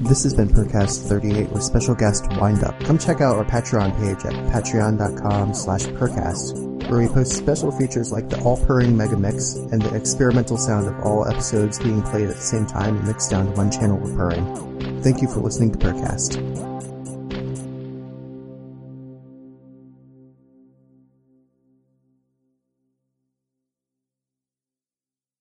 This has been Purrcast 38 with special guest Windup. Come check out our Patreon page at patreon.com slash purrcast, where we post special features like the all purring mega mix and the experimental sound of all episodes being played at the same time and mixed down to one channel with purring. Thank you for listening to Purrcast.